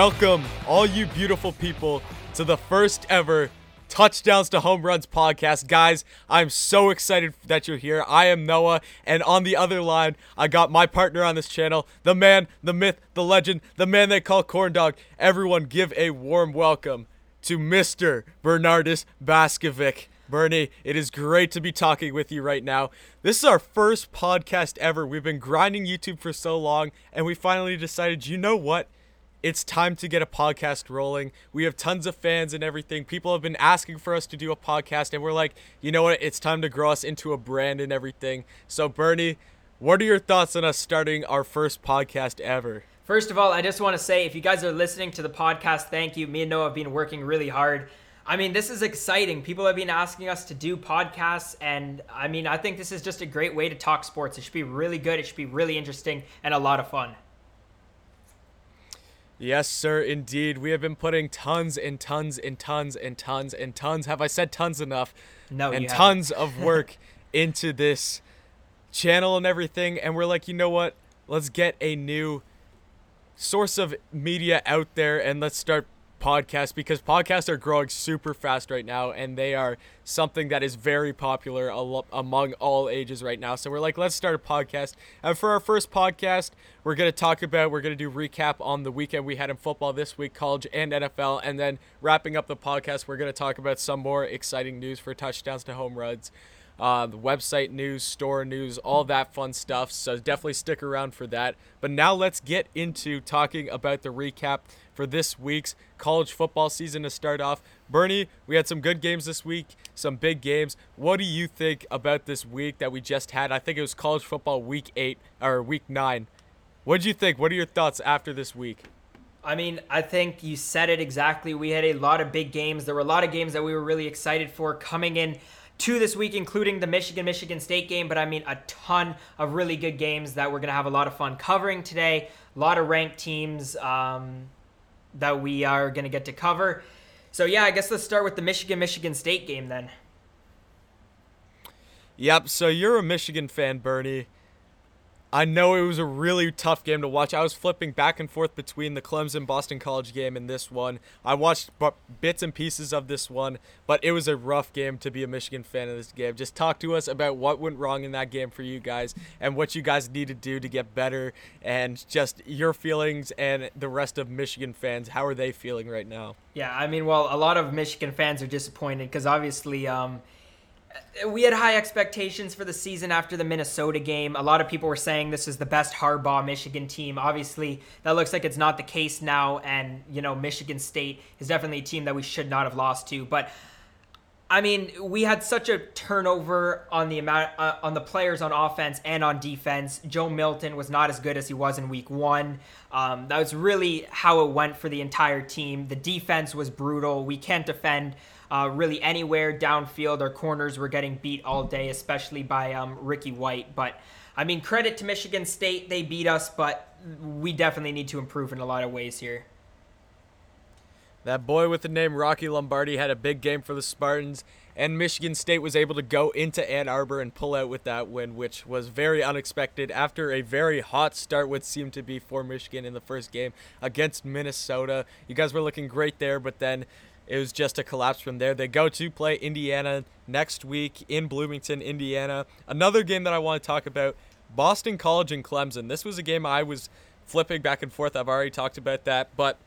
Welcome, all you beautiful people, to the first ever Touchdowns to Home Runs podcast. Guys, I'm so excited that you're here. I am Noah, and on the other line, I got my partner on this channel, the man, the myth, the legend, the man they call Corn Dog. Everyone, give a warm welcome to Mr. Bernardus Baskovic. Bernie, it is great to be talking with you right now. This is our first podcast ever. We've been grinding YouTube for so long, and we finally decided, you know what? It's time to get a podcast rolling. We have tons of fans and everything. People have been asking for us to do a podcast, and we're like, you know what? It's time to grow us into a brand and everything. So, Bernie, what are your thoughts on us starting our first podcast ever? First of all, I just want to say if you guys are listening to the podcast, thank you. Me and Noah have been working really hard. I mean, this is exciting. People have been asking us to do podcasts, and I mean, I think this is just a great way to talk sports. It should be really good, it should be really interesting, and a lot of fun. Yes, sir, indeed. We have been putting tons and tons and tons and tons and tons. Have I said tons enough? No, and tons of work into this channel and everything. And we're like, you know what? Let's get a new source of media out there and let's start podcasts because podcasts are growing super fast right now and they are something that is very popular al- among all ages right now. So we're like, let's start a podcast. And for our first podcast, we're going to talk about, we're going to do recap on the weekend we had in football this week, college and NFL. And then wrapping up the podcast, we're going to talk about some more exciting news for touchdowns to home runs uh, the website news, store news, all that fun stuff. So definitely stick around for that. But now let's get into talking about the recap for this week's college football season to start off. Bernie, we had some good games this week, some big games. What do you think about this week that we just had? I think it was college football week eight or week nine. What do you think? What are your thoughts after this week? I mean, I think you said it exactly. We had a lot of big games. There were a lot of games that we were really excited for coming in two this week, including the Michigan Michigan State game. But I mean, a ton of really good games that we're going to have a lot of fun covering today. A lot of ranked teams um, that we are going to get to cover. So, yeah, I guess let's start with the Michigan Michigan State game then. Yep, so you're a Michigan fan, Bernie. I know it was a really tough game to watch. I was flipping back and forth between the Clemson Boston College game and this one. I watched b- bits and pieces of this one, but it was a rough game to be a Michigan fan of this game. Just talk to us about what went wrong in that game for you guys and what you guys need to do to get better and just your feelings and the rest of Michigan fans. How are they feeling right now? Yeah, I mean, well, a lot of Michigan fans are disappointed because obviously, um, we had high expectations for the season after the Minnesota game. A lot of people were saying this is the best Harbaugh Michigan team. Obviously, that looks like it's not the case now, and you know Michigan State is definitely a team that we should not have lost to. But I mean, we had such a turnover on the amount uh, on the players on offense and on defense. Joe Milton was not as good as he was in Week One. Um, that was really how it went for the entire team. The defense was brutal. We can't defend uh, really anywhere downfield. Our corners were getting beat all day, especially by um, Ricky White. But I mean, credit to Michigan State. They beat us, but we definitely need to improve in a lot of ways here. That boy with the name Rocky Lombardi had a big game for the Spartans, and Michigan State was able to go into Ann Arbor and pull out with that win, which was very unexpected after a very hot start, what seemed to be for Michigan in the first game against Minnesota. You guys were looking great there, but then it was just a collapse from there. They go to play Indiana next week in Bloomington, Indiana. Another game that I want to talk about Boston College and Clemson. This was a game I was flipping back and forth. I've already talked about that, but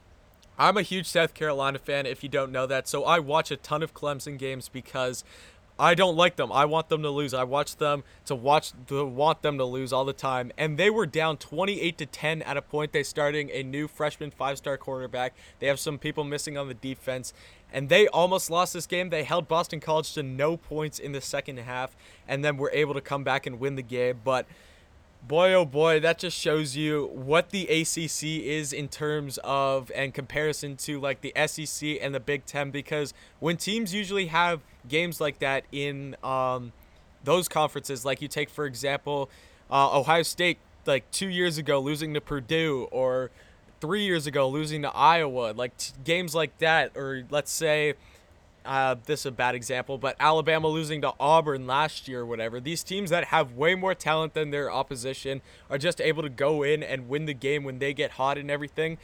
I'm a huge South Carolina fan if you don't know that. So I watch a ton of Clemson games because I don't like them. I want them to lose. I watch them to watch to want them to lose all the time. And they were down 28 to 10 at a point. They starting a new freshman five-star quarterback. They have some people missing on the defense. And they almost lost this game. They held Boston College to no points in the second half and then were able to come back and win the game. But boy oh boy that just shows you what the acc is in terms of and comparison to like the sec and the big ten because when teams usually have games like that in um, those conferences like you take for example uh, ohio state like two years ago losing to purdue or three years ago losing to iowa like t- games like that or let's say uh, this is a bad example, but Alabama losing to Auburn last year or whatever. These teams that have way more talent than their opposition are just able to go in and win the game when they get hot and everything.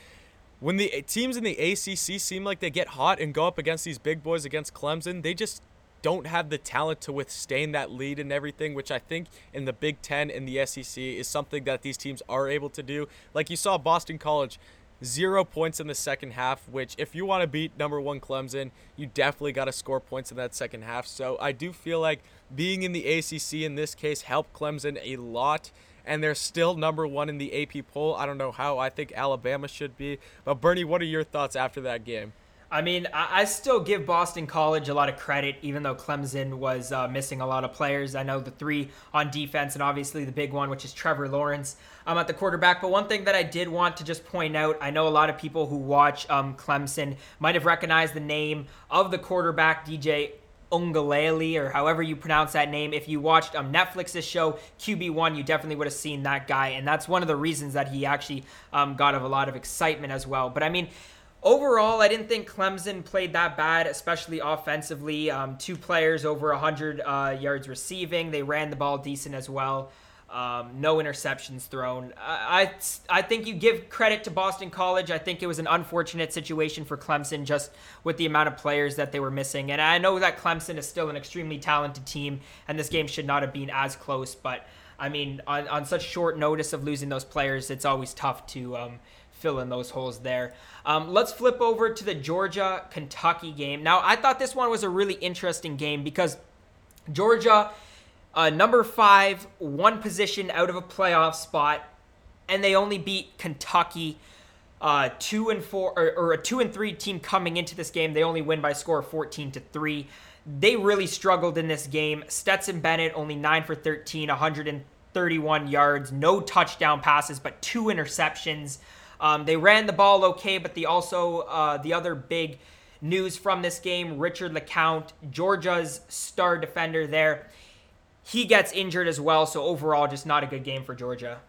when the teams in the ACC seem like they get hot and go up against these big boys against Clemson, they just don't have the talent to withstand that lead and everything, which I think in the Big Ten and the SEC is something that these teams are able to do. Like you saw Boston College, zero points in the second half, which if you want to beat number one Clemson, you definitely got to score points in that second half. So I do feel like being in the ACC in this case helped Clemson a lot. And they're still number one in the AP poll. I don't know how. I think Alabama should be. But Bernie, what are your thoughts after that game? I mean, I, still give Boston College a lot of credit, even though Clemson was uh, missing a lot of players. I know the three on defense, and obviously the big one, which is Trevor Lawrence um, at the quarterback. But one thing that I did want to just point out I know a lot of people who watch um, Clemson might have recognized the name of the quarterback, DJ Uiagalelei, or however you pronounce that name. If you watched um, Netflix's show QB1, you definitely would have seen that guy, and that's one of the reasons that he actually um, got of a lot of excitement as well. But I mean, overall, I didn't think Clemson played that bad, especially offensively. Um, two players over 100 uh, yards receiving. They ran the ball decent as well. Um, no interceptions thrown. I, I, I think you give credit to Boston College. I think it was an unfortunate situation for Clemson just with the amount of players that they were missing. And I know that Clemson is still an extremely talented team, and this game should not have been as close. But I mean, on, on such short notice of losing those players, it's always tough to um, fill in those holes there. Um, let's flip over to the Georgia Kentucky game. Now, I thought this one was a really interesting game because Georgia, uh, number five, one position out of a playoff spot, and they only beat Kentucky. Uh, two and four, or, or, a two and three team coming into this game, they only win by score of 14 to three. They really struggled in this game. Stetson Bennett only nine for 13, 131 yards, no touchdown passes, but two interceptions. Um, they ran the ball okay, but the also uh, the other big news from this game, Richard LeCounte, Georgia's star defender there, he gets injured as well. So overall, just not a good game for Georgia.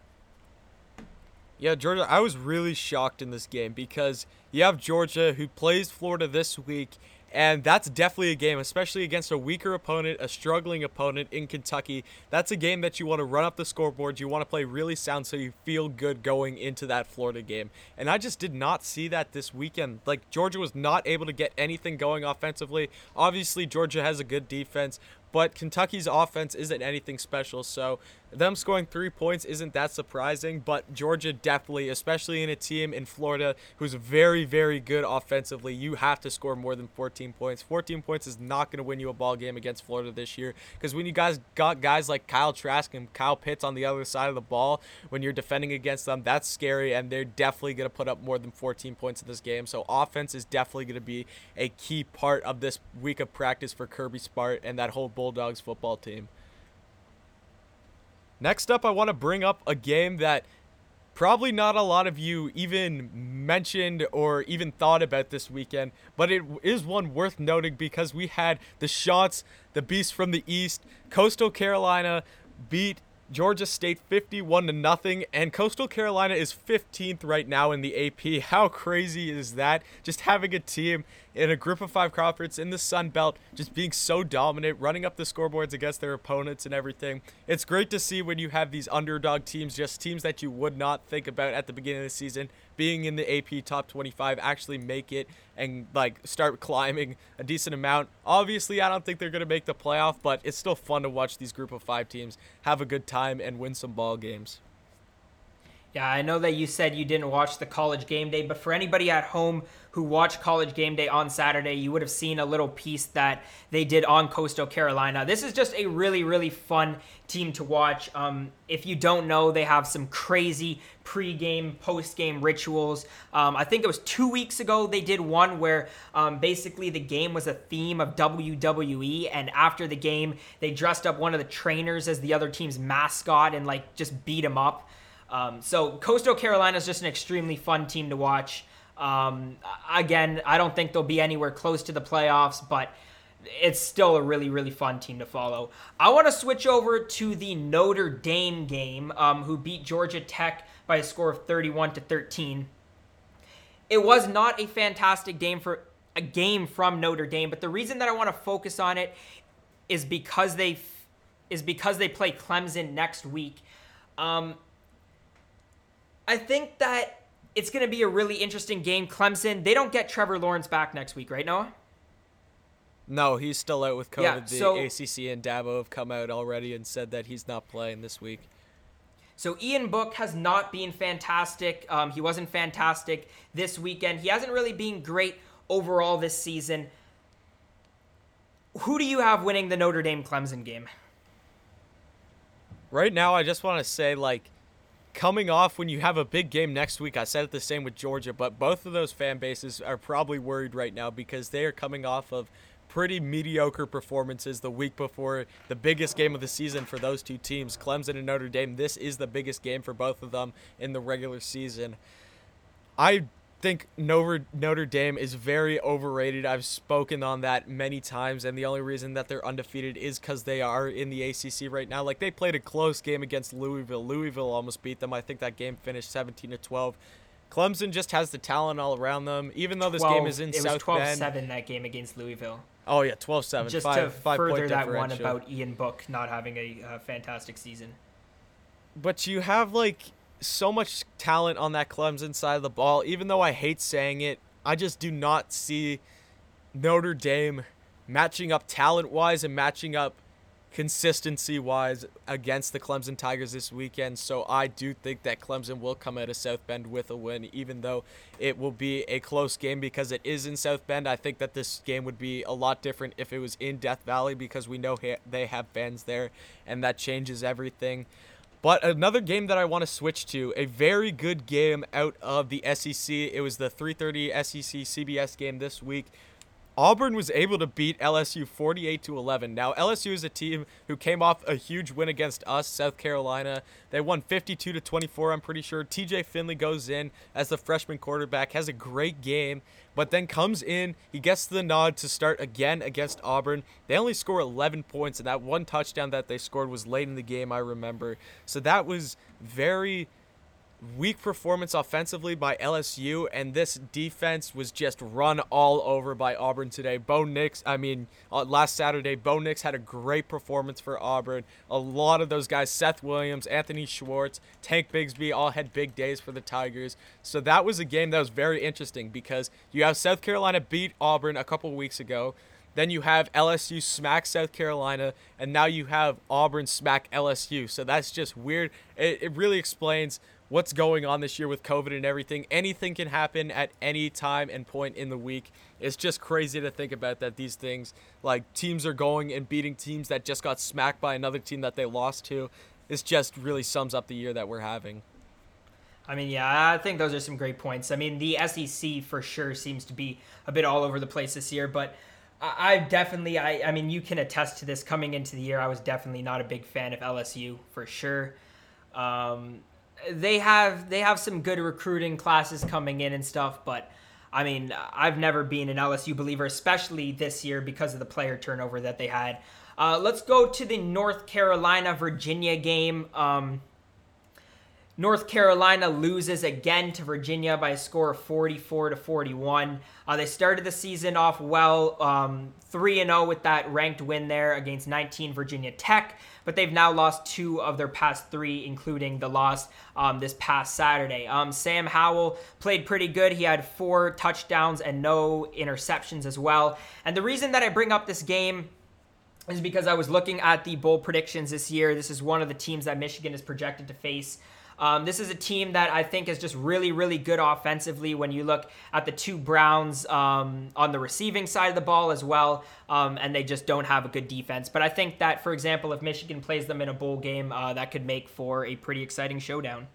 Yeah, Georgia, I was really shocked in this game because you have Georgia who plays Florida this week and that's definitely a game, especially against a weaker opponent, a struggling opponent in Kentucky. That's a game that you want to run up the scoreboard. You want to play really sound so you feel good going into that Florida game. And I just did not see that this weekend. Like, Georgia was not able to get anything going offensively. Obviously, Georgia has a good defense, but Kentucky's offense isn't anything special. So them scoring three points isn't that surprising, but Georgia definitely, especially in a team in Florida who's very, very good offensively, you have to score more than 14 points. 14 points is not going to win you a ball game against Florida this year because when you guys got guys like Kyle Trask and Kyle Pitts on the other side of the ball, when you're defending against them, that's scary, and they're definitely going to put up more than 14 points in this game. So offense is definitely going to be a key part of this week of practice for Kirby Smart and that whole Bulldogs football team. Next up, I want to bring up a game that probably not a lot of you even mentioned or even thought about this weekend, but it is one worth noting because we had the shots, the beast from the east, Coastal Carolina beat Georgia State 51 to nothing and Coastal Carolina is 15th right now in the AP. How crazy is that? Just having a team in a group of 5 conference in the Sun Belt just being so dominant, running up the scoreboards against their opponents and everything. It's great to see when you have these underdog teams, just teams that you would not think about at the beginning of the season being in the AP top 25 actually make it and like start climbing a decent amount. Obviously, I don't think they're going to make the playoff, but it's still fun to watch these group of 5 teams have a good time and win some ball games. Yeah, I know that you said you didn't watch the college game day, but for anybody at home who watched College Game Day on Saturday, you would have seen a little piece that they did on Coastal Carolina. This is just a really, really fun team to watch. Um, if you don't know, they have some crazy pre-game, post-game rituals. Um, I think it was two weeks ago they did one where um, basically the game was a theme of WWE, and after the game they dressed up one of the trainers as the other team's mascot and like just beat him up. Um, so Coastal Carolina is just an extremely fun team to watch. Um, again, I don't think they'll be anywhere close to the playoffs, but it's still a really, really fun team to follow. I want to switch over to the Notre Dame game, um, who beat Georgia Tech by a score of 31 to 13. It was not a fantastic game for a game from Notre Dame, but the reason that I want to focus on it is because they is because they play Clemson next week. Um, I think that it's going to be a really interesting game. Clemson, they don't get Trevor Lawrence back next week, right, Noah? No, he's still out with COVID. Yeah, the so- ACC and Dabo have come out already and said that he's not playing this week. So Ian Book has not been fantastic. Um, he wasn't fantastic this weekend. He hasn't really been great overall this season. Who do you have winning the Notre Dame Clemson game? Right now, I just want to say, like, coming off when you have a big game next week, I said it the same with Georgia, but both of those fan bases are probably worried right now because they are coming off of pretty mediocre performances the week before the biggest game of the season for those two teams, Clemson and Notre Dame. This is the biggest game for both of them in the regular season. I think Notre, Notre Dame is very overrated. I've spoken on that many times, and the only reason that they're undefeated is because they are in the ACC right now. Like they played a close game against Louisville. Louisville almost beat them. I think that game finished 17 to 12. Clemson just has the talent all around them. Even though this game is in it South was 12 Bend. 7 that game against Louisville. Oh yeah, 12-7. Just five, to five further that one about Ian Book not having a uh, fantastic season. but you have like so much talent on that Clemson side of the ball. Even though I hate saying it, I just do not see Notre Dame matching up talent wise and matching up consistency wise against the Clemson Tigers this weekend. So I do think that Clemson will come out of South Bend with a win, even though it will be a close game because it is in South Bend. I think that this game would be a lot different if it was in Death Valley because we know they have fans there and that changes everything. But another game that I want to switch to, a very good game out of the SEC. It was the 3:30 SEC CBS game this week. Auburn was able to beat LSU 48 to 11. Now LSU is a team who came off a huge win against us, South Carolina. They won 52 to 24. I'm pretty sure. TJ Finley goes in as the freshman quarterback, has a great game, but then comes in. He gets the nod to start again against Auburn. They only score 11 points, and that one touchdown that they scored was late in the game. I remember. So that was very weak performance offensively by LSU, and this defense was just run all over by Auburn today. Bo Nix, I mean, uh, last Saturday, Bo Nix had a great performance for Auburn. A lot of those guys, Seth Williams, Anthony Schwartz, Tank Bigsby, all had big days for the Tigers. So that was a game that was very interesting because you have South Carolina beat Auburn a couple weeks ago. Then you have LSU smack South Carolina, and now you have Auburn smack LSU. So that's just weird. It, it really explains what's going on this year with COVID and everything. Anything can happen at any time and point in the week. It's just crazy to think about that these things, like teams are going and beating teams that just got smacked by another team that they lost to. This just really sums up the year that we're having. I mean, yeah, I think those are some great points. I mean, the SEC for sure seems to be a bit all over the place this year, but I definitely, I, I mean, you can attest to this. Coming into the year, I was definitely not a big fan of LSU for sure. Um, they have they have some good recruiting classes coming in and stuff, but I mean, I've never been an LSU believer, especially this year because of the player turnover that they had. Uh, let's go to the North Carolina Virginia game. Um, North Carolina loses again to Virginia by a score of 44 to 41. Uh, they started the season off well, um, 3 and 0 with that ranked win there against 19 Virginia Tech, but they've now lost two of their past three, including the loss um, this past Saturday. Um, Sam Howell played pretty good. He had four touchdowns and no interceptions as well. And the reason that I bring up this game is because I was looking at the bowl predictions this year. This is one of the teams that Michigan is projected to face. Um, this is a team that I think is just really, really good offensively when you look at the two Browns um, on the receiving side of the ball as well, um, and they just don't have a good defense. But I think that, for example, if Michigan plays them in a bowl game, uh, that could make for a pretty exciting showdown.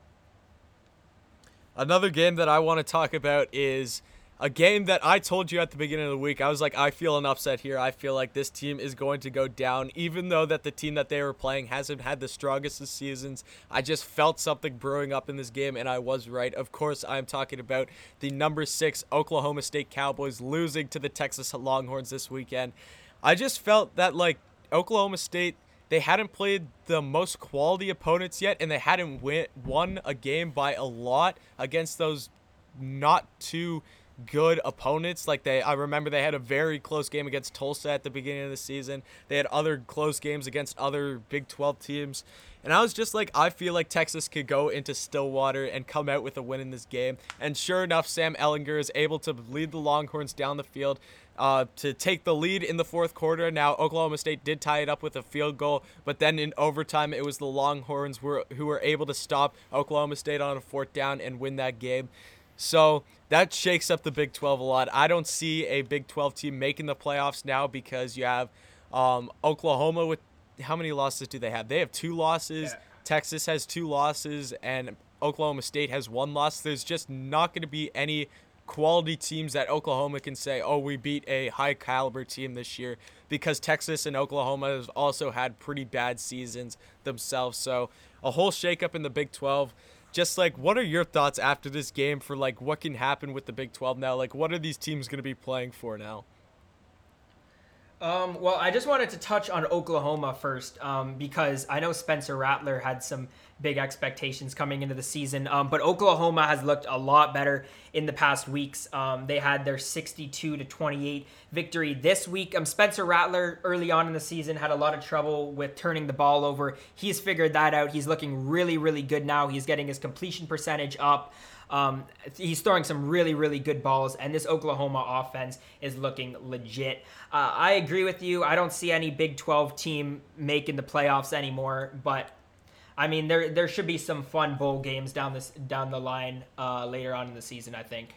Another game that I want to talk about is a game that I told you at the beginning of the week. I was like, I feel an upset here. I feel like this team is going to go down, even though that the team that they were playing hasn't had the strongest of seasons. I just felt something brewing up in this game, and I was right. Of course, I'm talking about the number six Oklahoma State Cowboys losing to the Texas Longhorns this weekend. I just felt that like Oklahoma State they hadn't played the most quality opponents yet, and they hadn't win, won a game by a lot against those not too good opponents. Like they, I remember they had a very close game against Tulsa at the beginning of the season. They had other close games against other Big 12 teams. And I was just like, I feel like Texas could go into Stillwater and come out with a win in this game. And sure enough, Sam Ehlinger is able to lead the Longhorns down the field uh, to take the lead in the fourth quarter. Now, Oklahoma State did tie it up with a field goal, but then in overtime, it was the Longhorns were, who were able to stop Oklahoma State on a fourth down and win that game. So that shakes up the Big 12 a lot. I don't see a Big 12 team making the playoffs now because you have um, Oklahoma with how many losses do they have? They have two losses. Yeah. Texas has two losses, and Oklahoma State has one loss. There's just not going to be any quality teams that Oklahoma can say, oh, we beat a high caliber team this year because Texas and Oklahoma have also had pretty bad seasons themselves. So a whole shakeup in the Big 12 just like what are your thoughts after this game for like what can happen with the Big 12 now? Like what are these teams going to be playing for now? Um, well, I just wanted to touch on Oklahoma first um, because I know Spencer Rattler had some big expectations coming into the season, um, but Oklahoma has looked a lot better in the past weeks. Um, they had their 62 to 28 victory this week. Um, Spencer Rattler early on in the season had a lot of trouble with turning the ball over. He's figured that out. He's looking really, really good now. He's getting his completion percentage up. Um, he's throwing some really, really good balls, and this Oklahoma offense is looking legit. Uh, I agree with you. I don't see any Big 12 team making the playoffs anymore, but I mean, there there should be some fun bowl games down this down the line uh, later on in the season. I think.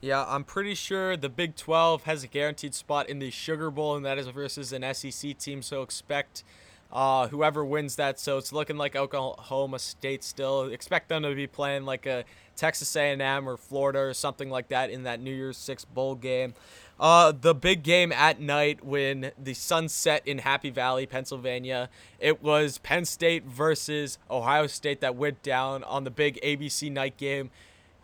Yeah, I'm pretty sure the Big 12 has a guaranteed spot in the Sugar Bowl, and that is versus an SEC team. So expect uh, whoever wins that. So it's looking like Oklahoma State still. Expect them to be playing like a Texas A&M or Florida or something like that in that New Year's Six bowl game. Uh, the big game at night when the sun set in Happy Valley, Pennsylvania. It was Penn State versus Ohio State that went down on the big ABC night game.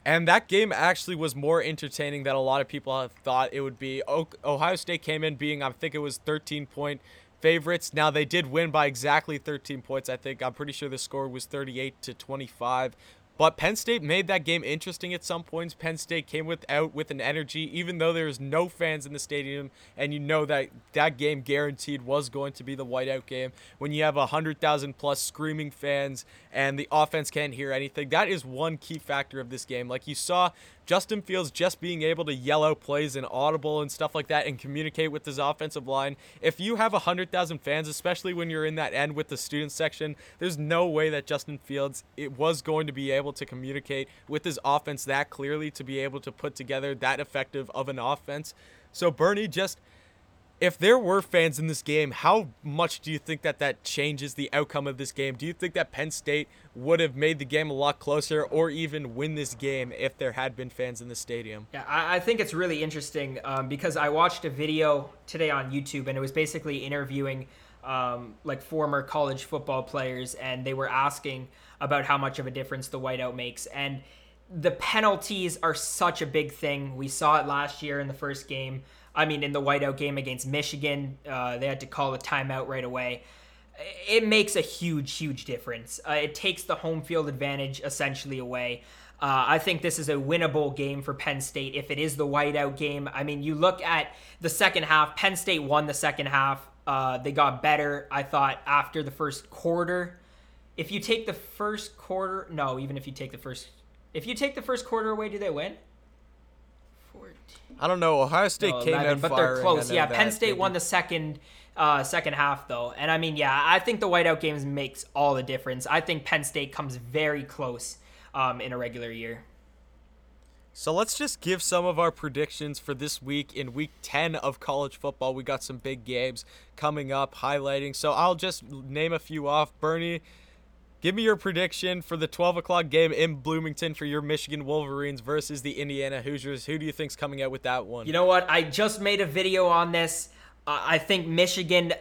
And that game actually was more entertaining than a lot of people thought it would be. Ohio State came in being, I think it was 13 point favorites. Now they did win by exactly 13 points. I think I'm pretty sure the score was 38 to 25. But Penn State made that game interesting at some points. Penn State came with out with an energy, even though there was no fans in the stadium, and you know that that game guaranteed was going to be the whiteout game. When you have hundred thousand plus screaming fans and the offense can't hear anything, that is one key factor of this game. Like you saw Justin Fields just being able to yell out plays and audible and stuff like that and communicate with his offensive line. If you have 100,000 fans, especially when you're in that end with the student section, there's no way that Justin Fields it was going to be able to communicate with his offense that clearly to be able to put together that effective of an offense. So Bernie just if there were fans in this game, how much do you think that that changes the outcome of this game? Do you think that Penn State would have made the game a lot closer or even win this game if there had been fans in the stadium? Yeah, I, think it's really interesting um, because I watched a video today on YouTube and it was basically interviewing um, like former college football players and they were asking about how much of a difference the whiteout makes. And the penalties are such a big thing. We saw it last year in the first game. I mean, in the whiteout game against Michigan, uh, they had to call a timeout right away. It makes a huge, huge difference. Uh, it takes the home field advantage essentially away. Uh, I think this is a winnable game for Penn State if it is the whiteout game. I mean, you look at the second half, Penn State won the second half. Uh, they got better, I thought, after the first quarter. If you take the first quarter, no, even if you take the first, if you take the first quarter away, do they win? I don't know. Ohio State no, came 11, out but they're close. Yeah, Penn State won the second uh, second half though, and I mean, yeah, I think the whiteout games makes all the difference. I think Penn State comes very close um, in a regular year. So let's just give some of our predictions for this week in week 10 of college football. We got some big games coming up, highlighting. So I'll just name a few off. Bernie, Give me your prediction for the 12 o'clock game in Bloomington for your Michigan Wolverines versus the Indiana Hoosiers. Who do you think's coming out with that one? You know what? I just made a video on this. Uh, I think Michigan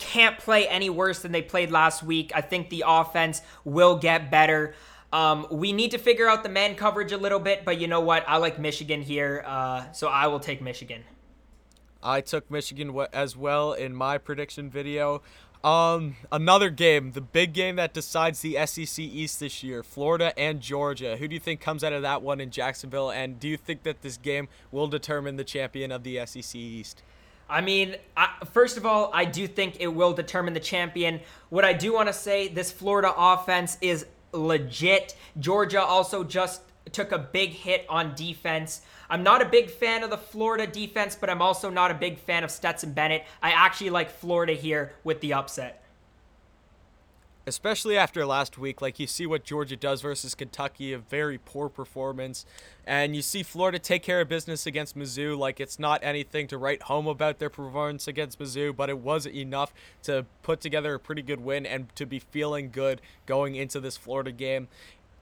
can't play any worse than they played last week. I think the offense will get better. Um, we need to figure out the man coverage a little bit, but you know what? I like Michigan here, uh, so I will take Michigan. I took Michigan as well in my prediction video. Um, another game, the big game that decides the SEC East this year, Florida and Georgia. Who do you think comes out of that one in Jacksonville? And do you think that this game will determine the champion of the SEC East? I mean, I, first of all, I do think it will determine the champion. What I do want to say, this Florida offense is legit. Georgia also just took a big hit on defense. I'm not a big fan of the Florida defense, but I'm also not a big fan of Stetson Bennett. I actually like Florida here with the upset. Especially after last week, like you see what Georgia does versus Kentucky, a very poor performance. And you see Florida take care of business against Mizzou. Like it's not anything to write home about their performance against Mizzou, but it was enough to put together a pretty good win and to be feeling good going into this Florida game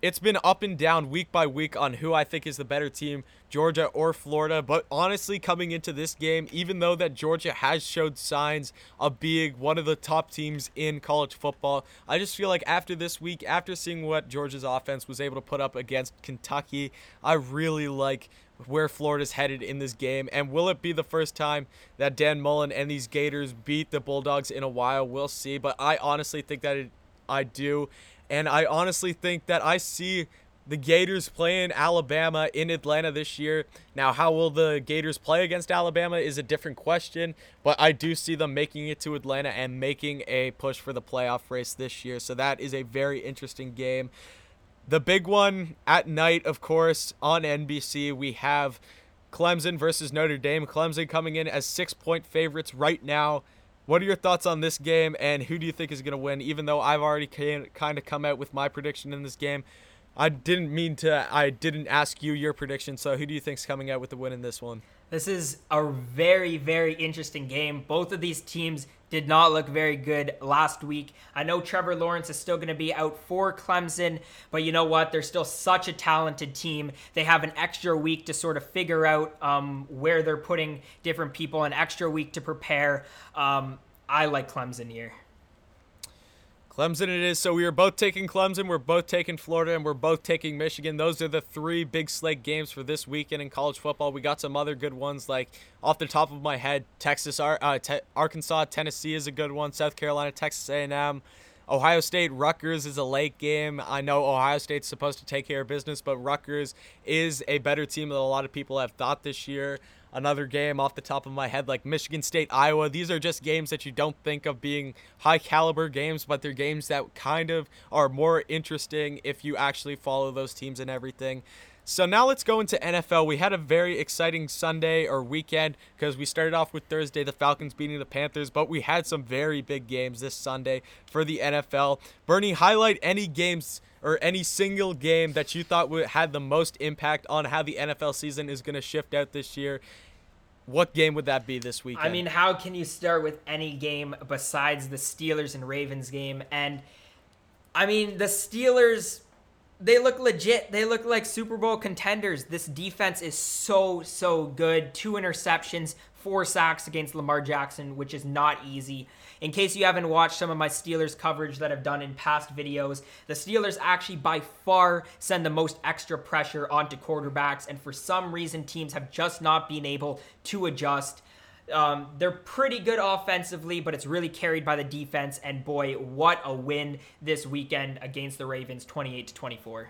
it's been up and down week by week on who I think is the better team, Georgia or Florida. But honestly, coming into this game, even though that Georgia has showed signs of being one of the top teams in college football, I just feel like after this week, after seeing what Georgia's offense was able to put up against Kentucky, I really like where Florida's headed in this game. And will it be the first time that Dan Mullen and these Gators beat the Bulldogs in a while? We'll see. But I honestly think that it, I do. And I honestly think that I see the Gators playing Alabama in Atlanta this year. Now, how will the Gators play against Alabama is a different question, but I do see them making it to Atlanta and making a push for the playoff race this year. So that is a very interesting game. The big one at night, of course, on NBC, we have Clemson versus Notre Dame. Clemson coming in as six point favorites right now. What are your thoughts on this game, and who do you think is going to win? Even though I've already kind of come out with my prediction in this game, I didn't mean to. I didn't ask you your prediction. So who do you think's coming out with the win in this one? This is a very, very interesting game. Both of these teams did not look very good last week. I know Trevor Lawrence is still going to be out for Clemson, but you know what? They're still such a talented team. They have an extra week to sort of figure out um, where they're putting different people, an extra week to prepare. Um, I like Clemson here. Clemson it is. So we are both taking Clemson, we're both taking Florida, and we're both taking Michigan. Those are the three big slate games for this weekend in college football. We got some other good ones, like off the top of my head, Texas, uh, Arkansas, Tennessee is a good one. South Carolina, Texas A&M. Ohio State Rutgers is a late game. I know Ohio State's supposed to take care of business, but Rutgers is a better team than a lot of people have thought this year another game off the top of my head like Michigan State, Iowa. These are just games that you don't think of being high caliber games, but they're games that kind of are more interesting if you actually follow those teams and everything. So now let's go into NFL. We had a very exciting Sunday or weekend because we started off with Thursday, the Falcons beating the Panthers, but we had some very big games this Sunday for the NFL. Bernie, highlight any games or any single game that you thought had the most impact on how the NFL season is going to shift out this year. What game would that be this weekend? I mean, how can you start with any game besides the Steelers and Ravens game? And I mean, the Steelers they look legit. They look like Super Bowl contenders. This defense is so so good. Two interceptions, four sacks against Lamar Jackson, which is not easy. In case you haven't watched some of my Steelers coverage that I've done in past videos, the Steelers actually by far send the most extra pressure onto quarterbacks, and for some reason, teams have just not been able to adjust. Um, they're pretty good offensively, but it's really carried by the defense. And boy, what a win this weekend against the Ravens, 28 to 24.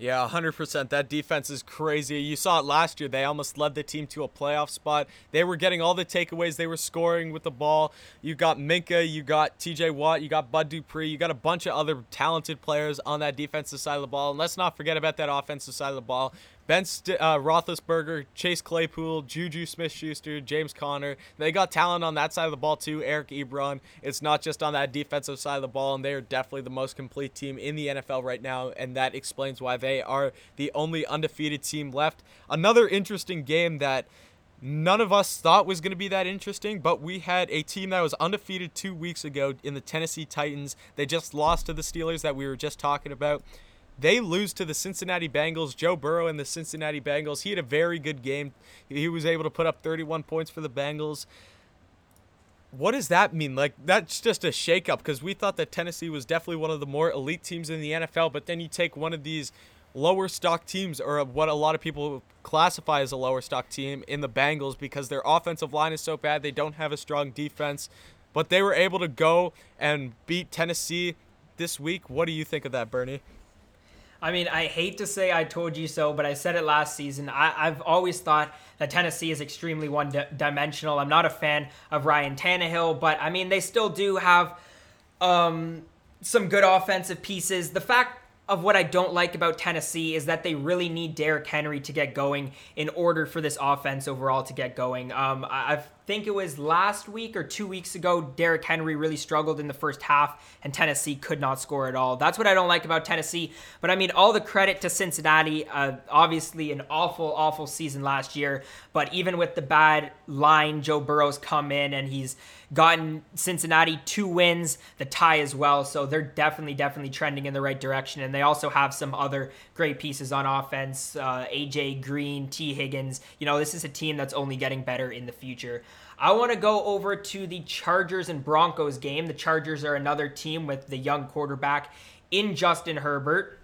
Yeah, 100%. That defense is crazy. You saw it last year. They almost led the team to a playoff spot. They were getting all the takeaways. They were scoring with the ball. You got Minkah, you got TJ Watt, you got Bud Dupree, you got a bunch of other talented players on that defensive side of the ball. And let's not forget about that offensive side of the ball. Ben St- uh, Roethlisberger, Chase Claypool, Juju Smith-Schuster, James Conner. They got talent on that side of the ball too. Eric Ebron. It's not just on that defensive side of the ball, and they are definitely the most complete team in the NFL right now, and that explains why they are the only undefeated team left. Another interesting game that none of us thought was going to be that interesting, but we had a team that was undefeated two weeks ago in the Tennessee Titans. They just lost to the Steelers that we were just talking about. They lose to the Cincinnati Bengals. Joe Burrow and the Cincinnati Bengals. He had a very good game. He was able to put up 31 points for the Bengals. What does that mean? Like that's just a shakeup because we thought that Tennessee was definitely one of the more elite teams in the NFL, but then you take one of these lower stock teams or what a lot of people classify as a lower stock team in the Bengals because their offensive line is so bad, they don't have a strong defense but they were able to go and beat Tennessee this week. What do you think of that, Bernie? I mean, I hate to say I told you so, but I said it last season. I, have always thought that Tennessee is extremely one dimensional. I'm not a fan of Ryan Tannehill, but I mean, they still do have um, some good offensive pieces. The fact of what I don't like about Tennessee is that they really need Derrick Henry to get going in order for this offense overall to get going. Um, I think it was last week or two weeks ago, Derrick Henry really struggled in the first half, and Tennessee could not score at all. That's what I don't like about Tennessee. But I mean, all the credit to Cincinnati. Uh, obviously, an awful, awful season last year. But even with the bad line, Joe Burrow's come in and he's gotten Cincinnati two wins, the tie as well. So they're definitely, definitely trending in the right direction. And they also have some other great pieces on offense uh, AJ Green, Tee Higgins. You know, this is a team that's only getting better in the future. I want to go over to the Chargers and Broncos game. The Chargers are another team with the young quarterback in Justin Herbert.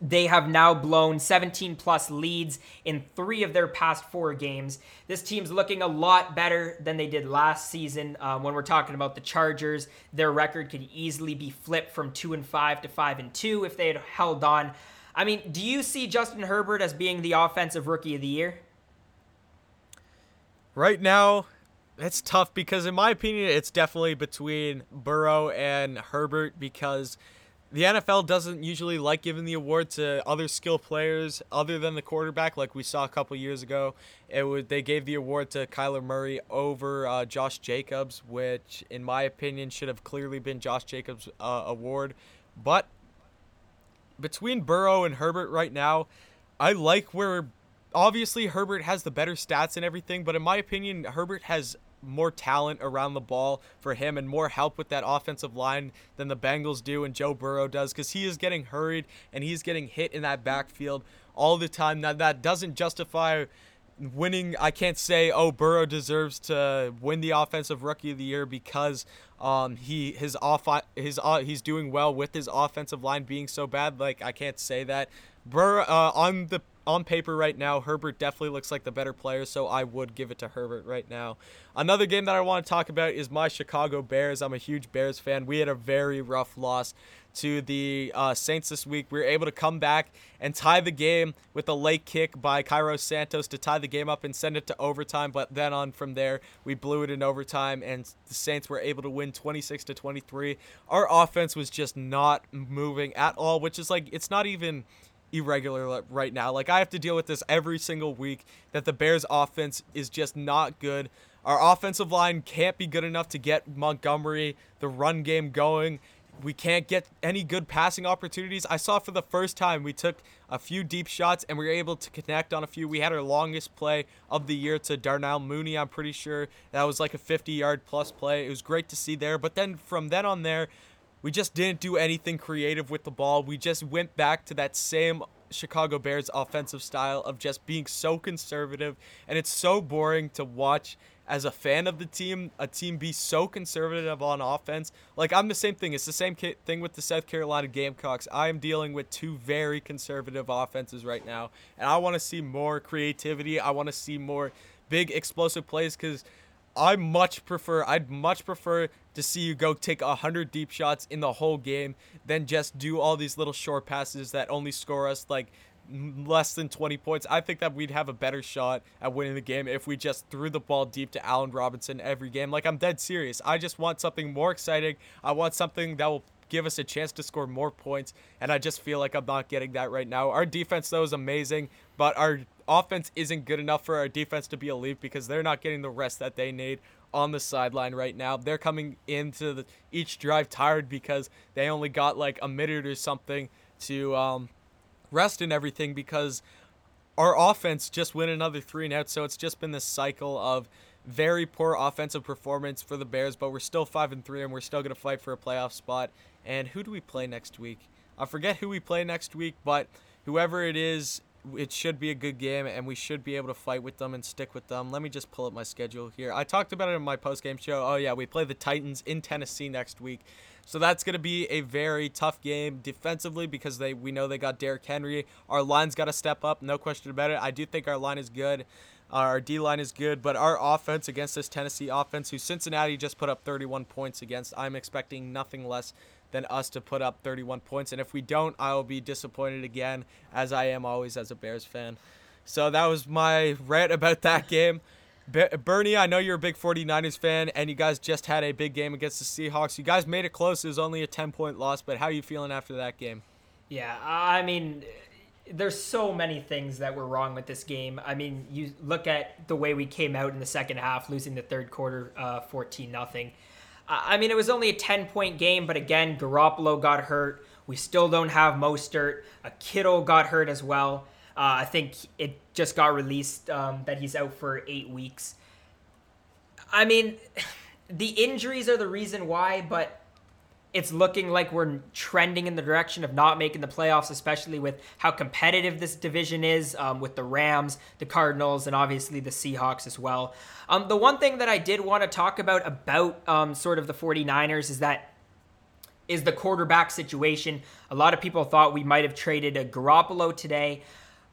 They have now blown 17 plus leads in three of their past four games. This team's looking a lot better than they did last season. Um, when we're talking about the Chargers, their record could easily be flipped from two and five to five and two if they had held on. I mean, do you see Justin Herbert as being the offensive rookie of the year? Right now, it's tough because, in my opinion, it's definitely between Burrow and Herbert because the NFL doesn't usually like giving the award to other skill players other than the quarterback, like we saw a couple years ago. It would they gave the award to Kyler Murray over uh, Josh Jacobs, which, in my opinion, should have clearly been Josh Jacobs' uh, award. But between Burrow and Herbert right now, I like where obviously Herbert has the better stats and everything, but in my opinion, Herbert has more talent around the ball for him and more help with that offensive line than the Bengals do and Joe Burrow does because he is getting hurried and he's getting hit in that backfield all the time. Now, that doesn't justify winning. I can't say, oh, Burrow deserves to win the Offensive Rookie of the Year because um, he his off his uh, he's doing well with his offensive line being so bad. Like I can't say that. Burrow uh, on the on paper right now, Herbert definitely looks like the better player, so I would give it to Herbert right now. Another game that I want to talk about is my Chicago Bears. I'm a huge Bears fan. We had a very rough loss to the uh, Saints this week. We were able to come back and tie the game with a late kick by Cairo Santos to tie the game up and send it to overtime. But then on from there, we blew it in overtime, and the Saints were able to win 26 to 23. Our offense was just not moving at all, which is like it's not even irregular right now. Like I have to deal with this every single week that the Bears offense is just not good. Our offensive line can't be good enough to get Montgomery the run game going. We can't get any good passing opportunities. I saw for the first time we took a few deep shots and we were able to connect on a few. We had our longest play of the year to Darnell Mooney, I'm pretty sure. That was like a 50 yard plus play. It was great to see there. But then from then on there, we just didn't do anything creative with the ball. We just went back to that same Chicago Bears offensive style of just being so conservative. And it's so boring to watch as a fan of the team, a team be so conservative on offense. Like, I'm the same thing. It's the same thing with the South Carolina Gamecocks. I am dealing with two very conservative offenses right now. And I want to see more creativity. I want to see more big explosive plays because I much prefer I'd much prefer to see you go take 100 deep shots in the whole game than just do all these little short passes that only score us like less than 20 points. I think that we'd have a better shot at winning the game if we just threw the ball deep to Allen Robinson every game. Like I'm dead serious. I just want something more exciting. I want something that will give us a chance to score more points and I just feel like I'm not getting that right now. Our defense though is amazing, but our offense isn't good enough for our defense to be elite because they're not getting the rest that they need on the sideline right now. They're coming into the, each drive tired because they only got like a minute or something to um, rest and everything because our offense just went another three and out. So it's just been this cycle of very poor offensive performance for the Bears, but we're still five and three and we're still gonna fight for a playoff spot. And who do we play next week? I forget who we play next week, but whoever it is it should be a good game and we should be able to fight with them and stick with them. Let me just pull up my schedule here. I talked about it in my post game show. Oh yeah, we play the Titans in Tennessee next week. So that's going to be a very tough game defensively because they we know they got Derrick Henry. Our line's got to step up, no question about it. I do think our line is good. Uh, our D line is good, but our offense against this Tennessee offense, who Cincinnati just put up 31 points against, I'm expecting nothing less than us to put up 31 points. And if we don't, I will be disappointed again, as I am always as a Bears fan. So that was my rant about that game. Bernie, I know you're a big 49ers fan, and you guys just had a big game against the Seahawks. You guys made it close. It was only a 10 point loss, but how are you feeling after that game? Yeah, I mean, there's so many things that were wrong with this game. I mean, you look at the way we came out in the second half, losing the third quarter, uh, 14 nothing. I mean, it was only a 10 point game, but again, Garoppolo got hurt. We still don't have Mostert. A Kittle got hurt as well. Uh, I think it just got released um, that he's out for eight weeks. I mean, the injuries are the reason why, but it's looking like we're trending in the direction of not making the playoffs, especially with how competitive this division is um, with the Rams, the Cardinals, and obviously the Seahawks as well. Um, the one thing that I did want to talk about about um, sort of the 49ers is that is the quarterback situation. A lot of people thought we might have traded a Garoppolo today.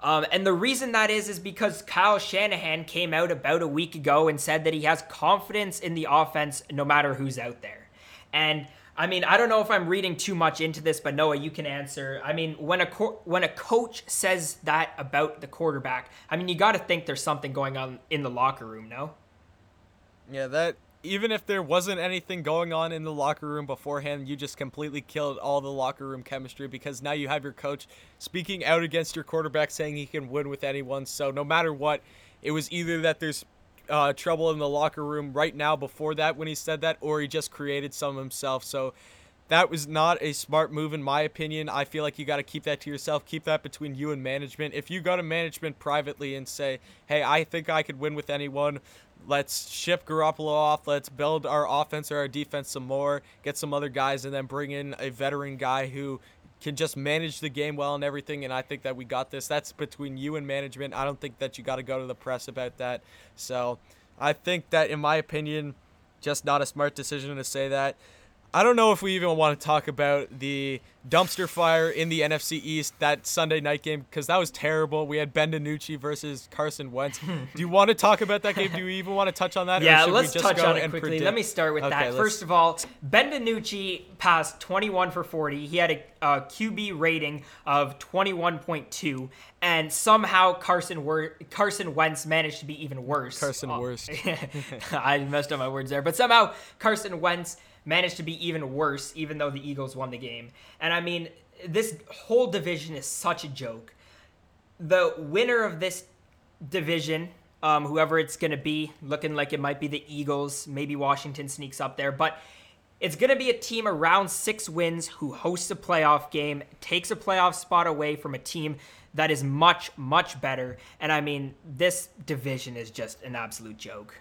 Um, and the reason that is is because Kyle Shanahan came out about a week ago and said that he has confidence in the offense no matter who's out there. And I mean, I don't know if I'm reading too much into this, but Noah, you can answer. I mean, when a co- when a coach says that about the quarterback, I mean, you got to think there's something going on in the locker room, no? Yeah, that even if there wasn't anything going on in the locker room beforehand, you just completely killed all the locker room chemistry because now you have your coach speaking out against your quarterback saying he can win with anyone. So no matter what, it was either that there's uh, trouble in the locker room right now before that when he said that, or he just created some himself. So that was not a smart move in my opinion. I feel like you got to keep that to yourself. Keep that between you and management. If you go to management privately and say, "Hey, I think I could win with anyone. Let's ship Garoppolo off. Let's build our offense or our defense some more. Get some other guys, and then bring in a veteran guy who can just manage the game well and everything. And I think that we got this. That's between you and management. I don't think that you got to go to the press about that. So I think that, in my opinion, just not a smart decision to say that. I don't know if we even want to talk about the dumpster fire in the NFC East that Sunday night game because that was terrible. We had Ben DiNucci versus Carson Wentz. Do you want to talk about that game? Do you even want to touch on that? Yeah, let's touch on it quickly. Predict? Let me start with okay, that. Let's... First of all, Ben DiNucci passed 21 for 40. He had a, a QB rating of 21.2, and somehow Carson Wer- Carson Wentz managed to be even worse. Carson oh. worst. I messed up my words there, but somehow Carson Wentz managed to be even worse, even though the Eagles won the game. And I mean, this whole division is such a joke. The winner of this division, um, whoever it's going to be, looking like it might be the Eagles, maybe Washington sneaks up there, but it's going to be a team around six wins who hosts a playoff game, takes a playoff spot away from a team that is much, much better. And I mean, this division is just an absolute joke.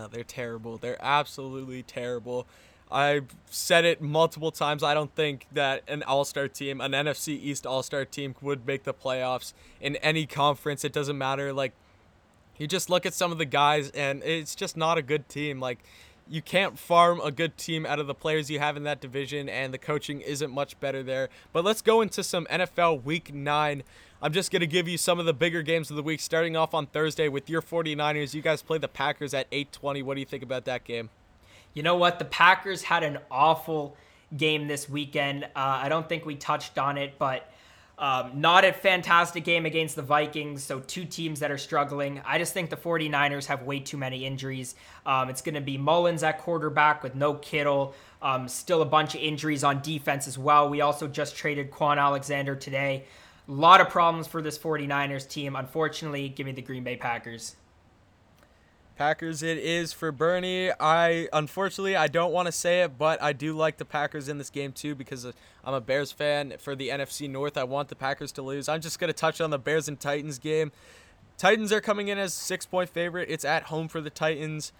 No, they're terrible. They're absolutely terrible. I've said it multiple times. I don't think that an All Star team, an NFC East All Star team, would make the playoffs in any conference. It doesn't matter. Like, you just look at some of the guys, and it's just not a good team. Like, you can't farm a good team out of the players you have in that division, and the coaching isn't much better there. But let's go into some NFL Week 9 I'm just going to give you some of the bigger games of the week, starting off on Thursday with your 49ers. You guys play the Packers at 8:20. What do you think about that game? You know what? The Packers had an awful game this weekend. Uh, I don't think we touched on it, but um, not a fantastic game against the Vikings. So, two teams that are struggling. I just think the 49ers have way too many injuries. Um, it's going to be Mullens at quarterback with no Kittle. Um, still a bunch of injuries on defense as well. We also just traded Kwon Alexander today. A lot of problems for this 49ers team. Unfortunately, give me the Green Bay Packers. Packers it is for Bernie. I unfortunately I don't want to say it, but I do like the Packers in this game too because I'm a Bears fan for the NFC North. I want the Packers to lose. I'm just going to touch on the Bears and Titans game. Titans are coming in as 6-point favorite. It's at home for the Titans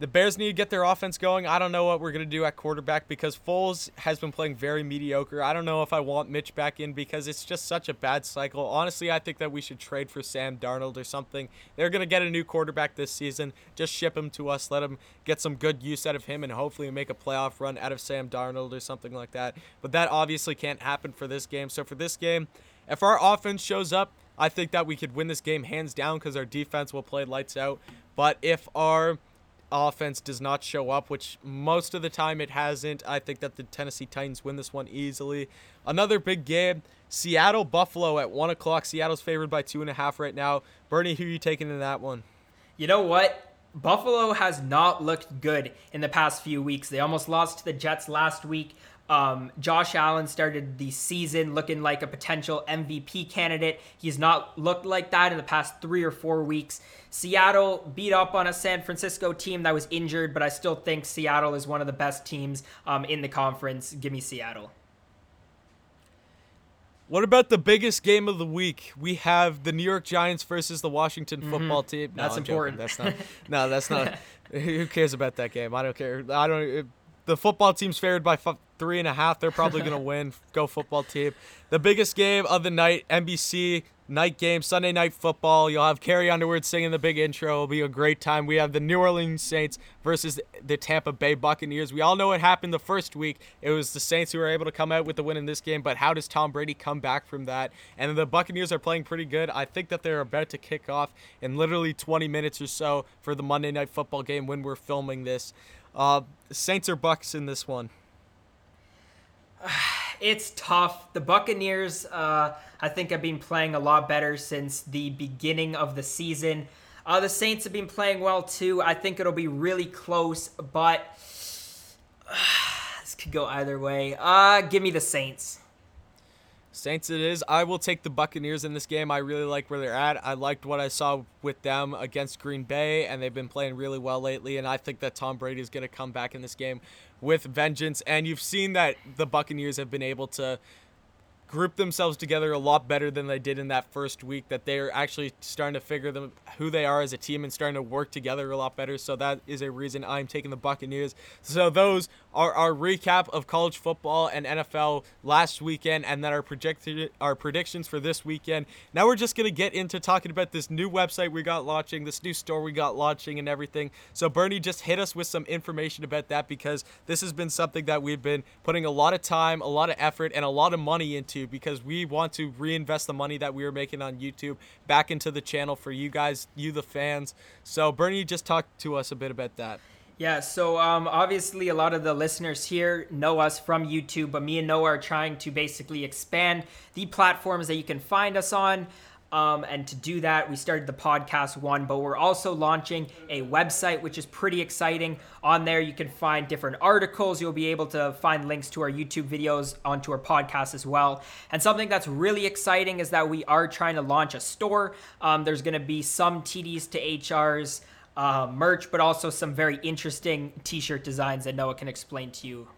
the Bears need to get their offense going. I don't know what we're going to do at quarterback because Foles has been playing very mediocre. I don't know if I want Mitch back in because it's just such a bad cycle. Honestly, I think that we should trade for Sam Darnold or something. They're going to get a new quarterback this season. Just ship him to us. Let him get some good use out of him and hopefully make a playoff run out of Sam Darnold or something like that. But that obviously can't happen for this game. So for this game, if our offense shows up, I think that we could win this game hands down because our defense will play lights out. But if our offense does not show up, which most of the time it hasn't, I think that the Tennessee Titans win this one easily. Another big game Seattle Buffalo at 1 o'clock. Seattle's favored by 2.5 right now. Bernie, who are you taking in that one? You know what? Buffalo has not looked good in the past few weeks. They almost lost to the Jets last week. Um, Josh Allen started the season looking like a potential MVP candidate. He's not looked like that in the past three or four weeks. Seattle beat up on a San Francisco team that was injured, but I still think Seattle is one of the best teams um, in the conference. Give me Seattle. What about the biggest game of the week? We have the New York Giants versus the Washington mm-hmm. football team. No, that's I'm important. Joking. That's not. no, that's not. who cares about that game? I don't care. I don't. The football team's favored by three and a half. They're probably going to win. Go football team. The biggest game of the night, NBC night game, Sunday night football. You'll have Carrie Underwood singing the big intro. It'll be a great time. We have the New Orleans Saints versus the Tampa Bay Buccaneers. We all know what happened the first week. It was the Saints who were able to come out with the win in this game, but how does Tom Brady come back from that? And the Buccaneers are playing pretty good. I think that they're about to kick off in literally 20 minutes or so for the Monday night football game when we're filming this. Uh, Saints or Bucks in this one? it's tough. The Buccaneers, uh, I think, have been playing a lot better since the beginning of the season. Uh, the Saints have been playing well too. I think it'll be really close, but uh, this could go either way. Uh, give me the Saints. Saints it is. I will take the Buccaneers in this game. I really like where they're at. I liked what I saw with them against Green Bay, and they've been playing really well lately. And I think that Tom Brady is going to come back in this game with vengeance. And you've seen that the Buccaneers have been able to group themselves together a lot better than they did in that first week that they're actually starting to figure them who they are as a team and starting to work together a lot better. So that is a reason i'm taking the buccaneers. So those are our recap of college football and nfl last weekend and then our projected our predictions for this weekend. Now we're just going to get into talking about this new website we got launching this new store we got launching and everything. So bernie just hit us with some information about that because this has been something that we've been putting a lot of time a lot of effort and a lot of money into because we want to reinvest the money that we were making on YouTube back into the channel for you guys, you the fans. So Bernie, just talk to us a bit about that. Yeah, so um, obviously a lot of the listeners here know us from YouTube, but me and Noah are trying to basically expand the platforms that you can find us on. Um, and to do that, we started the podcast one, but we're also launching a website, which is pretty exciting. On there, you can find different articles. You'll be able to find links to our YouTube videos onto our podcast as well. And something that's really exciting is that we are trying to launch a store. Um, there's going to be some TDs to HRs. Uh, merch, but also some very interesting t shirt designs that Noah can explain to you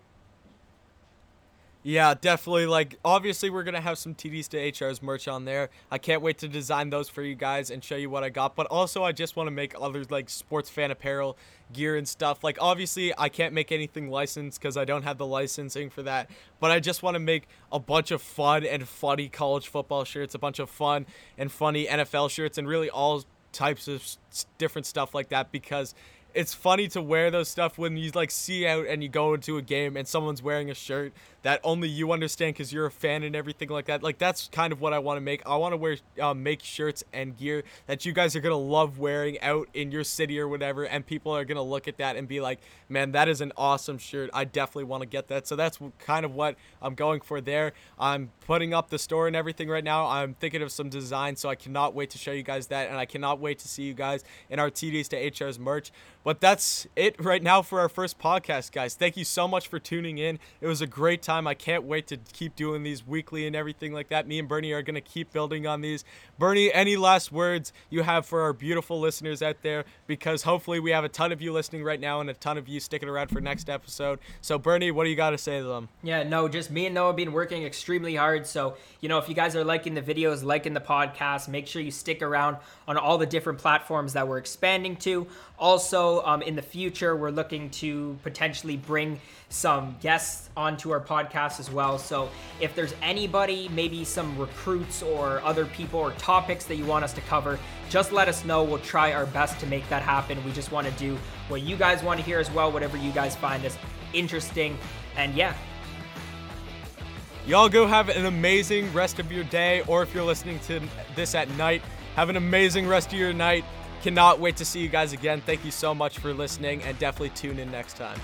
yeah, definitely. Like, obviously, we're gonna have some TDs to HR's merch on there. I can't wait to design those for you guys and show you what I got. But also, I just want to make other like sports fan apparel gear and stuff. Like, obviously, I can't make anything licensed because I don't have the licensing for that. But I just want to make a bunch of fun and funny college football shirts, a bunch of fun and funny NFL shirts, and really all types of different stuff like that because it's funny to wear those stuff when you like see out and you go into a game and someone's wearing a shirt that only you understand because you're a fan and everything like that. Like that's kind of what I want to make. I want to wear uh, make shirts and gear that you guys are gonna love wearing out in your city or whatever, and people are gonna look at that and be like, "Man, that is an awesome shirt. I definitely want to get that." So that's kind of what I'm going for there. I'm putting up the store and everything right now. I'm thinking of some design, so I cannot wait to show you guys that, and I cannot wait to see you guys in our TDs to HR's merch. But that's it right now for our first podcast, guys. Thank you so much for tuning in. It was a great time. I can't wait to keep doing these weekly and everything like that. Me and Bernie are going to keep building on these. Bernie, any last words you have for our beautiful listeners out there? Because hopefully we have a ton of you listening right now and a ton of you sticking around for next episode. So, Bernie, what do you got to say to them? Yeah, no, just me and Noah been working extremely hard. So, you know, if you guys are liking the videos, liking the podcast, make sure you stick around on all the different platforms that we're expanding to. Also, um, in the future, we're looking to potentially bring some guests onto our podcast as well. So if there's anybody, maybe some recruits or other people or topics that you want us to cover, just let us know. We'll try our best to make that happen. We just want to do what you guys want to hear as well, whatever you guys find us interesting. And yeah, Y'all go have an amazing rest of your day, or if you're listening to this at night, have an amazing rest of your night. Cannot wait to see you guys again. Thank you so much for listening, and definitely tune in next time.